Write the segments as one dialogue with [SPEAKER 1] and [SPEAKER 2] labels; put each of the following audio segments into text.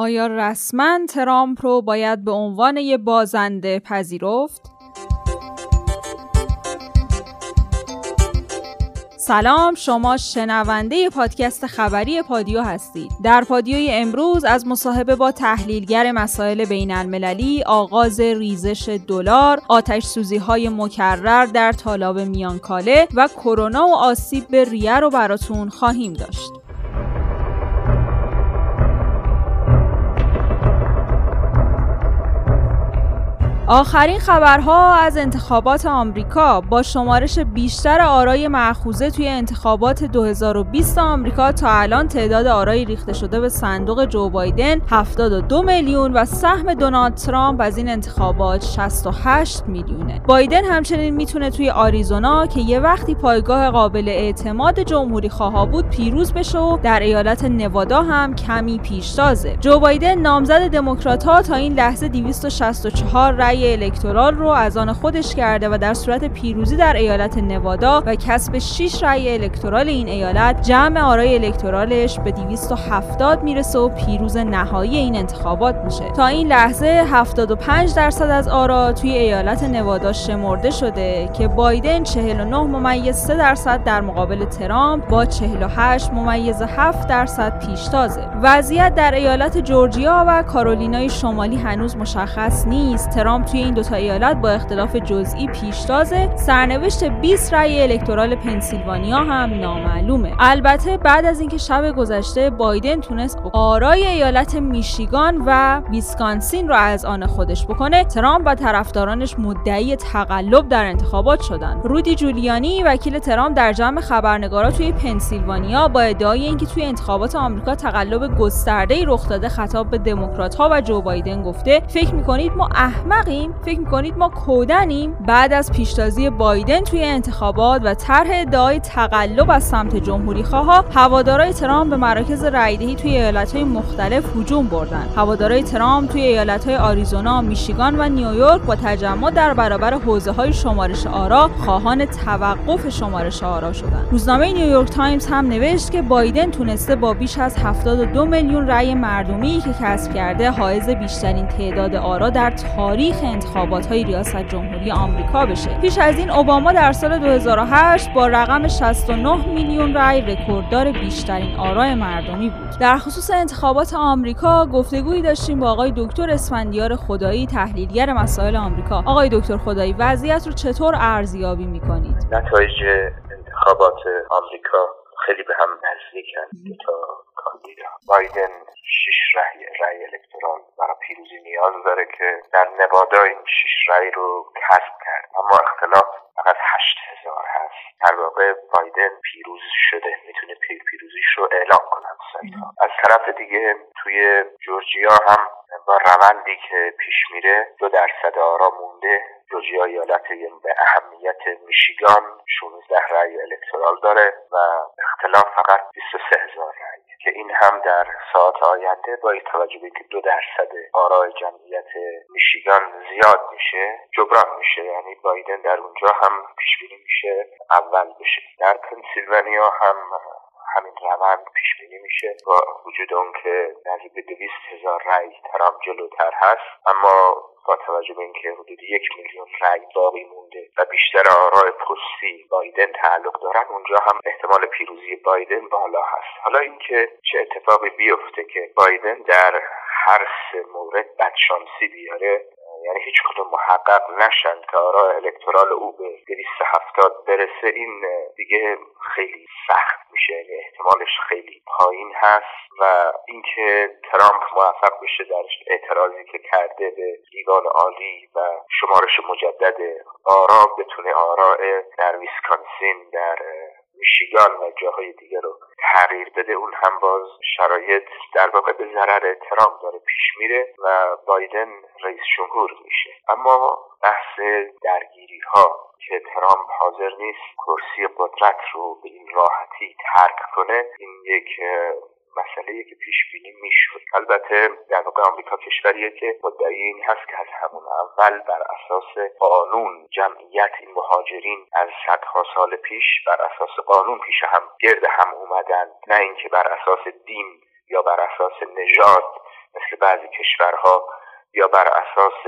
[SPEAKER 1] آیا رسما ترامپ رو باید به عنوان یه بازنده پذیرفت؟ سلام شما شنونده پادکست خبری پادیو هستید در پادیوی امروز از مصاحبه با تحلیلگر مسائل بین المللی آغاز ریزش دلار آتش سوزی های مکرر در طالاب میانکاله و کرونا و آسیب به ریه رو براتون خواهیم داشت آخرین خبرها از انتخابات آمریکا با شمارش بیشتر آرای معخوزه توی انتخابات 2020 آمریکا تا الان تعداد آرای ریخته شده به صندوق جو بایدن 72 میلیون و سهم دونالد ترامپ از این انتخابات 68 میلیونه. بایدن همچنین می‌تونه توی آریزونا که یه وقتی پایگاه قابل اعتماد جمهوری خواه بود پیروز بشه و در ایالت نوادا هم کمی پیشتازه. جو بایدن نامزد دموکرات ها تا این لحظه 264 رأی رأی الکترال رو از آن خودش کرده و در صورت پیروزی در ایالت نوادا و کسب 6 رأی الکترال این ایالت جمع آرای الکترالش به 270 می‌رسه و پیروز نهایی این انتخابات میشه. تا این لحظه 75 درصد از آرا توی ایالت نوادا شمرده شده که بایدن 49 ممیز 3 درصد در مقابل ترامپ با 48 ممیز 7 درصد پیشتازه وضعیت در ایالت جورجیا و کارولینای شمالی هنوز مشخص نیست. ترامپ توی این دوتا ایالت با اختلاف جزئی پیشتازه سرنوشت 20 رأی الکترال پنسیلوانیا هم نامعلومه. البته بعد از اینکه شب گذشته بایدن تونست آرای ایالت میشیگان و ویسکانسین رو از آن خودش بکنه ترامپ و طرفدارانش مدعی تقلب در انتخابات شدن. رودی جولیانی وکیل ترامپ در جمع خبرنگارا توی پنسیلوانیا با ادعای اینکه توی انتخابات آمریکا تقلب گسترده‌ای رخ داده خطاب به دموکرات‌ها و جو بایدن گفته فکر می‌کنید ما احمقیم فکر می‌کنید ما کودنیم. بعد از پیشتازی بایدن توی انتخابات و طرح ادعای تقلب از سمت جمهوری خواها هوادارای ترامپ به مراکز رایدهی توی ایالتهای مختلف هجوم بردن. هوادارای ترامپ توی ایالتهای آریزونا میشیگان و نیویورک با تجمع در برابر حوزه های شمارش آرا خواهان توقف شمارش آرا شدند روزنامه نیویورک تایمز هم نوشت که بایدن تونسته با بیش از 72 میلیون رأی مردمی که کسب کرده حائز بیشترین تعداد آرا در تاریخ انتخابات های ریاست جمهوری آمریکا بشه. پیش از این اوباما در سال 2008 با رقم 69 میلیون رأی رکورددار بیشترین آرای مردمی بود. در خصوص انتخابات آمریکا گفتگویی داشتیم با آقای دکتر اسفندیار خدایی تحلیلگر مسائل آمریکا. آقای دکتر خدایی وضعیت رو چطور ارزیابی می‌کنید؟
[SPEAKER 2] نتایج انتخابات آمریکا خیلی به هم نزدیکن. تا بایدن شش رأی رأی الکترال برای پیروزی نیاز داره که در نوادا این شش رأی رو کسب کرد. اما اختلاف فقط هشت هزار هست. در واقع بایدن پیروز شده. می‌تونه پیر پیروزیش رو اعلام کنن از طرف دیگه توی جورجیا هم با روندی که پیش میره دو درصد آرا مونده. جورجیا ایالت به اهمیت میشیگان 16 رأی الکترال داره و اختلاف فقط 23 هزار رأی. که این هم در ساعت آینده با توجه به که دو درصد آرای جمعیت میشیگان زیاد میشه جبران میشه. یعنی بایدن در اونجا هم پیش بینی میشه اول بشه. در پنسیلوانیا هم همین روند پیش بینی میشه. با وجود اون که نزدیک به دویست هزار رأی ترام جلوتر هست. اما با توجه به اینکه حدود یک میلیون رأی باقی مونده و بیشتر آرای پستی بایدن تعلق دارن اونجا هم احتمال پیروزی بایدن بالا هست. حالا اینکه چه اتفاقی بیفته که بایدن در هر سه مورد بدشانسی بیاره یعنی هیچ کدوم محقق نشن که آرا الکترال او به 270 برسه این دیگه خیلی سخت میشه. یعنی احتمالش خیلی پایین هست و اینکه ترامپ موفق بشه در اعتراضی که کرده به دیوان عالی و شمارش مجدد آرا بتونه آراء در ویسکانسین در میشیگان و جاهای دیگه رو تغییر بده. اون هم باز شرایط در واقع به ضرر ترامپ داره پیش میره و بایدن رئیس جمهور میشه. اما بحث درگیری ها که ترامپ حاضر نیست کرسی قدرت رو به این راحتی ترک کنه این یک مسئله که پیش بینی می‌شد. البته در واقع آمریکا کشوریه که مدعی این هست که از همون اول بر اساس قانون جمعیت این مهاجرین از صدها سال پیش بر اساس قانون پیش هم گرد هم اومدن. نه اینکه بر اساس دین یا بر اساس نژاد مثل بعضی کشورها یا بر اساس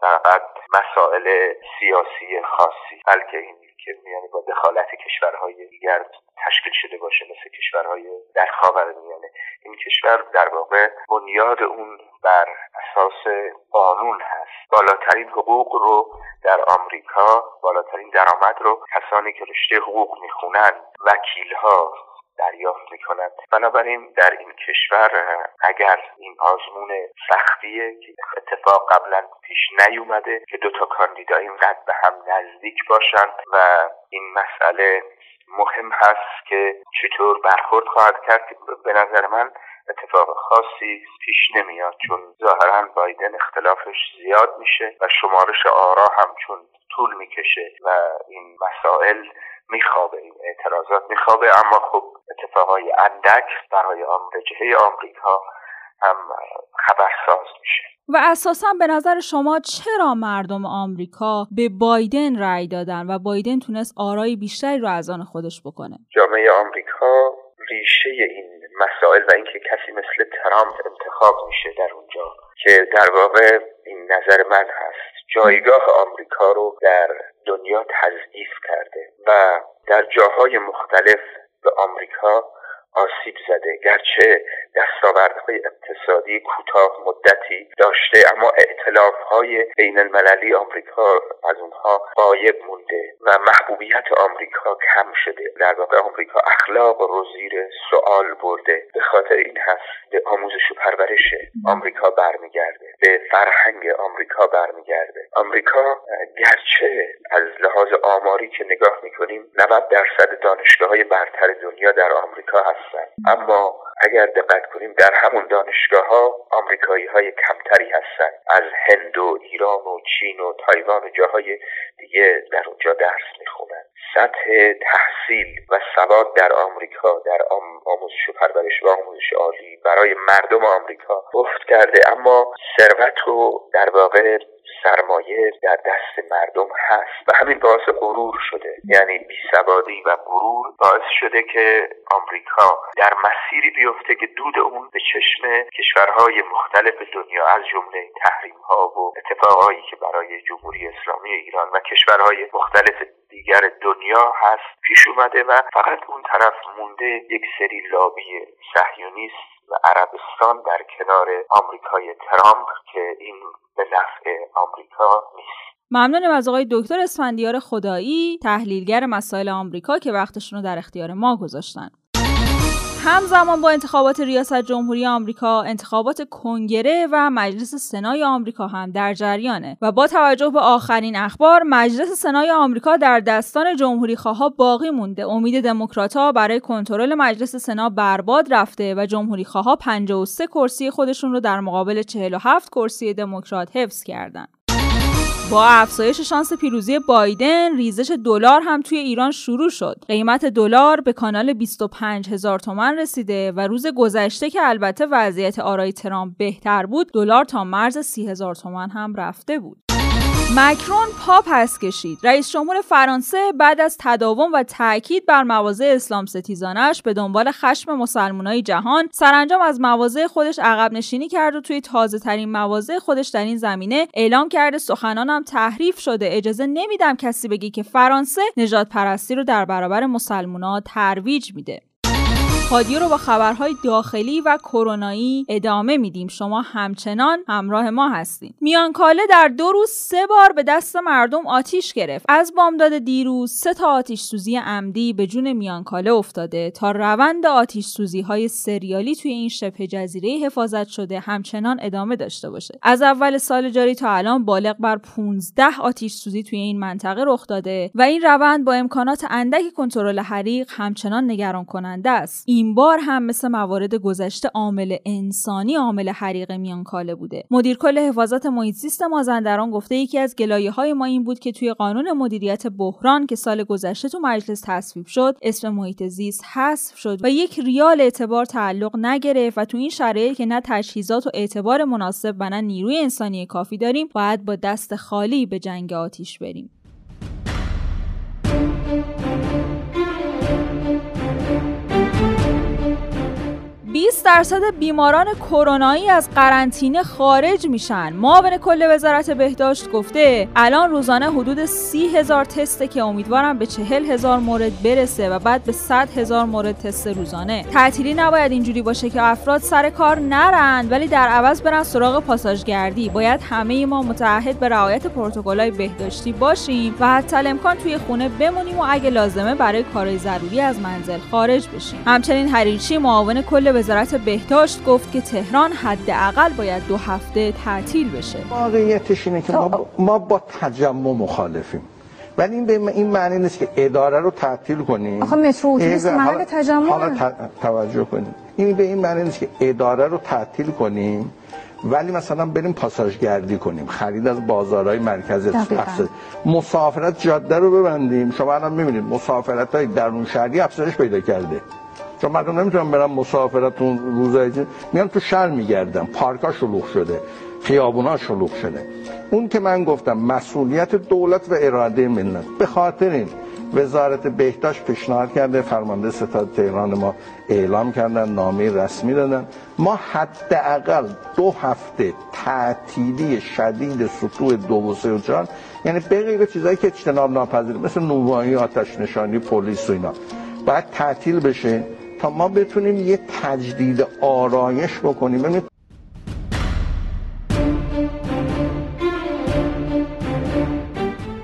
[SPEAKER 2] فقط مسائل سیاسی خاصی بلکه این که یعنی با دخالت کشورهای دیگر تشکیل شده باشه مثل کشورهای در خاورمیانه این کشور در واقع بنیاد اون بر اساس قانون هست. بالاترین حقوق رو در آمریکا بالاترین درآمد رو کسانی که رشته حقوق می‌خونن وکیل دریافت می‌کنند. بنابراین در این کشور اگر این آزمون سختیه که اتفاق قبلا پیش نیومده که دو تا کاندیدا اینقدر به هم نزدیک باشند و این مسئله مهم هست که چطور برخورد خواهد کرد به نظر من اتفاق خاصی پیش نمیاد چون ظاهرا بایدن اختلافش زیاد میشه و شمارش آرا هم چون طول می‌کشه و این مسائل میخوابه این اعتراضات میخوابه. اما خب اتفاقای اندک برای جهه آمریکا هم خبرساز میشه.
[SPEAKER 1] و اساسا به نظر شما چرا مردم آمریکا به بایدن رأی دادن و بایدن تونست آرای بیشتری رو از آن خودش بکنه؟
[SPEAKER 2] جامعه آمریکا ریشه این مسائل و اینکه کسی مثل ترامپ انتخاب میشه در اونجا که در واقع این نظر من هست. جایگاه آمریکا رو در دنیا تضعیف کرده و در جاهای مختلف به آمریکا آسیب زده. گرچه دستاوردهای اقتصادی کوتاه مدتی داشته اما اعتلاف های بین المللی آمریکا از اونها غایب مونده و محبوبیت آمریکا کم شده. در واقع آمریکا اخلاق رو زیر سوال برده. به خاطر این هست به آموزش و پرورش آمریکا برمیگرده. به فرهنگ آمریکا برمیگرده. آمریکا گرچه از لحاظ آماری که نگاه می‌کنیم 90 درصد دانشگاه های برتر دنیا در آمریکا هستند. اما اگر دقت کنیم در همون دانشگاه ها آمریکایی های کمتری هستند. از هند و ایران و چین و تایوان و جاهای دیگه در اونجا درس سطح تحصیل و سواد در آمریکا در آموزش و پرورش و آموزش عالی برای مردم آمریکا افت کرده. اما ثروت و در واقع سرمایه در دست مردم هست و همین باعث غرور شده. یعنی بیسوادی و غرور باعث شده که آمریکا در مسیری بیفته که دود اون به چشم کشورهای مختلف دنیا از جمله تحریم ها و اتفاقهایی که برای جمهوری اسلامی ایران و کشورهای مختلف دیگر دنیا هست پیش اومده و فقط اون طرف مونده یک سری لابی صهیونیست و عربستان در کنار آمریکای ترامپ که این به نفع آمریکا نیست.
[SPEAKER 1] ممنونم از آقای دکتر اسفندیار خدایی تحلیلگر مسائل آمریکا که وقتشون رو در اختیار ما گذاشتن. همزمان با انتخابات ریاست جمهوری آمریکا انتخابات کنگره و مجلس سنای آمریکا هم در جریانه و با توجه به آخرین اخبار مجلس سنای آمریکا در دستان جمهوری خواه باقی مونده امید دموکراتها برای کنترل مجلس سنا برباد رفته و جمهوری خواه 53 کرسی خودشون رو در مقابل 47 کرسی دموکرات حفظ کردند. با افزایش شانس پیروزی بایدن ریزش دلار هم توی ایران شروع شد. قیمت دلار به کانال 25 هزار تومن رسیده و روز گذشته که البته وضعیت آرای ترامپ بهتر بود دلار تا مرز 30 هزار تومن هم رفته بود. مکرون پا پس کشید. رئیس جمهور فرانسه بعد از تداوم و تاکید بر مواضع اسلام ستیزانش به دنبال خشم مسلمانای جهان سرانجام از مواضع خودش عقب نشینی کرد و توی تازه ترین مواضع خودش در این زمینه اعلام کرده سخنانم تحریف شده. اجازه نمیدم کسی بگی که فرانسه نجات پرستی رو در برابر مسلمونا ترویج میده. پادیو رو با خبرهای داخلی و کرونایی ادامه میدیم. شما همچنان همراه ما هستید. میانکاله در دو روز سه بار به دست مردم آتیش گرفت. از بامداد دیروز سه تا آتیش سوزی عمدی به جون میانکاله افتاده. تا روند آتیش سوزی های سریالی توی این شبه جزیره حفاظت شده همچنان ادامه داشته باشه. از اول سال جاری تا الان بالغ بر 15 آتیش سوزی توی این منطقه رخ داده و این روند با امکانات اندکی کنترل حریق همچنان نگران کننده است. این بار هم مثل موارد گذشته عامل انسانی عامل حریق میانکاله بوده. مدیر کل حفاظت محیط زیست مازندران گفته یکی از گلایه های ما این بود که توی قانون مدیریت بحران که سال گذشته تو مجلس تصویب شد اسم محیط زیست حذف شد و یک ریال اعتبار تعلق نگرفت و تو این شرایط که نه تجهیزات و اعتبار مناسب و نه نیروی انسانی کافی داریم باید با دست خالی به جنگ آتیش بریم. 20 درصد بیماران کرونایی از قرنطینه خارج میشن. معاون کل وزارت بهداشت گفته الان روزانه حدود 30 هزار تسته که امیدوارم به 40 هزار مورد برسه و بعد به 100 هزار مورد تست روزانه. تعطیلی نباید اینجوری باشه که افراد سر کار نرند ولی در عوض برن سراغ پاساژگردی. باید همه ما متعهد به رعایت پروتکل‌های بهداشتی باشیم و حتی امکان توی خونه بمونیم و اگه لازمه برای کارهای ضروری از منزل خارج بشیم. همچنین حریرچی معاون کل وزارت بهداشت گفت که تهران حداقل باید دو هفته تعطیل بشه.
[SPEAKER 3] واقعیتش اینه که ما, ما با تجمع مخالفیم. ولی این به این معنی نیست که اداره رو تعطیل کنیم.
[SPEAKER 4] آخه مترو اتوبوس محل تجمع.
[SPEAKER 3] حالا توجه کنیم. این به این معنی نیست که اداره رو تعطیل کنیم ولی مثلا بریم پاساژگردی کنیم. خرید از بازارهای مرکزی افزایش. مسافرت جاده رو ببندیم. شما الان می‌بینید مسافرت های درون شهری افزایش پیدا کرده. چون مردم نمی‌تونن برن مسافرتون روزای میان تو شهر میگردن. پارکا شلوغ شده. خیابونا شلوغ شده. اون که من گفتم مسئولیت دولت و اراده ملت به خاطر این وزارت بهداشت پیشنهاد کرده فرمانده ستاد تهران ما اعلام کردن نامه رسمی دادن. ما حداقل دو هفته تعطیلی شدید سطوح دو و سه و چهار یعنی به غیر چیزایی که اجتناب ناپذیر مثل نوایی آتش نشانی پلیس و اینا. باید تعطیل بشه. تا ما بتونیم یه تجدید آرایش بکنیم.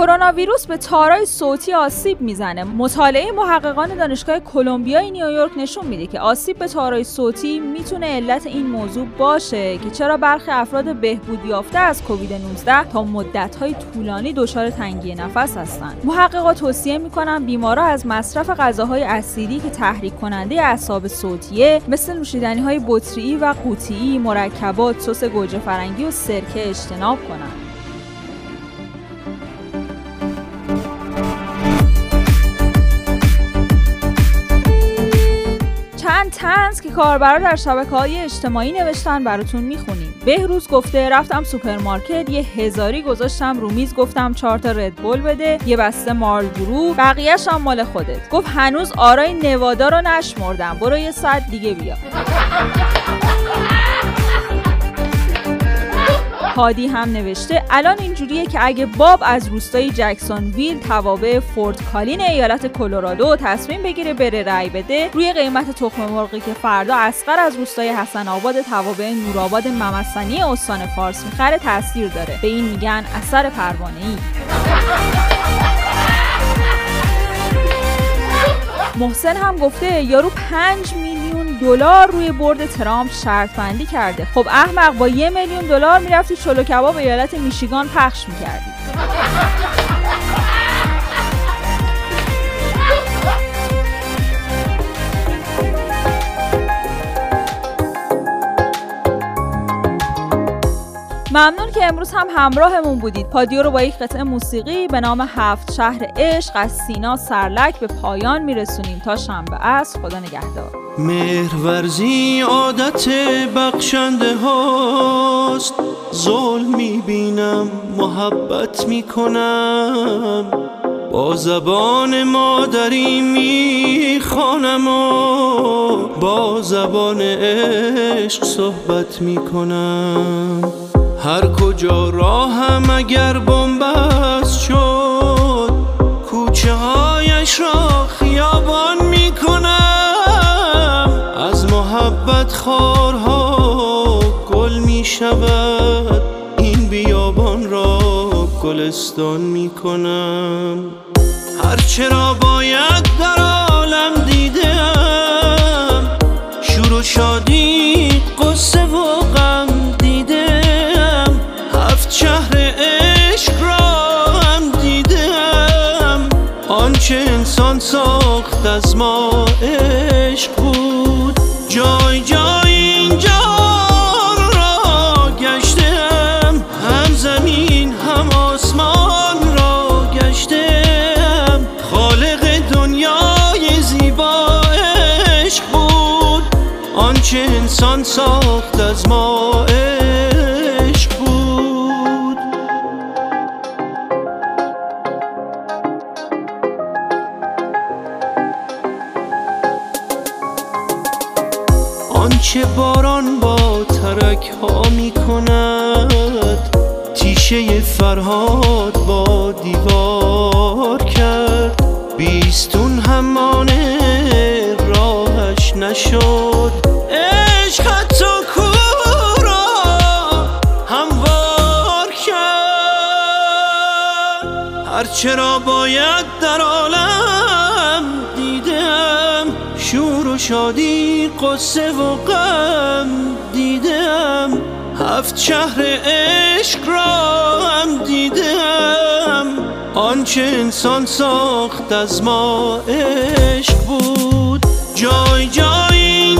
[SPEAKER 1] کرونا ویروس به تارای صوتی آسیب می‌زنه. مطالعه محققان دانشگاه کلمبیای نیویورک نشون میده که آسیب به تارای صوتی می‌تونه علت این موضوع باشه که چرا برخی افراد بهبود یافته از کووید 19 تا مدت‌های طولانی دچار تنگی نفس هستند. محققا توصیه می‌کنن بیمارا از مصرف غذاهای اسیدی که تحریک کننده اعصاب صوتیه مثل نوشیدنی های بطری و قوطی مرکبات سس گوجه فرنگی و سرکه اجتناب کنند. طنزی که کاربرا در شبکه های اجتماعی نوشتن براتون می‌خونیم. بهروز گفته رفتم سوپرمارکت یه هزاری گذاشتم رو میز گفتم چهار تا ردبول بده یه بسته مارلبورو بقیهش هم مال خودت. گفت هنوز آرای نوادا رو نشمردم برو یه ساعت دیگه بیا. هادی هم نوشته الان اینجوریه که اگه باب از روستای جکسون ویل توابع فورت کالین ایالت کلرادو تصمیم بگیره بره رأی بده روی قیمت تخم مرغی که فردا اسقر از روستای حسن آباد توابع نورآباد ممسنی استان فارس می‌خره تاثیر داره. به این میگن اثر پروانه ای محسن هم گفته یارو 5 میلیون دلار روی برد ترامپ شرط بندی کرده. خب احمق با یه میلیون دلار می‌رفتی چلو کباب ایالت میشیگان پخش می‌کردی. ممنون که امروز هم همراهمون بودید. پادیو رو با یک قطعه موسیقی به نام هفت شهر عشق از سینا سرلک به پایان میرسونیم. تا شنبه عصر خدا نگهدار.
[SPEAKER 5] مهرورزی عادت بخشنده هاست. ظلم می‌بینم محبت می‌کنم. با زبان مادری می‌خوانم و با زبان عشق صحبت می‌کنم. هر کجا راهم اگر بنبست شد کوچه هایش را خیابان می‌کنم. از محبت خارها گل می شود این بیابان را گلستان می‌کنم. هر چرا باید از ما عشق بود. جای جای اینجا را گشتم. هم زمین هم آسمان را گشتم. خالق دنیای زیبا عشق بود. آنچه انسان ساخت از ما کند هرچرا باید در عالم دیدم شور و شادی قصه و غم دیدم. هفت شهر عشق را هم دیدم. آنچه انسان ساخت از ما عشق بود. جای جای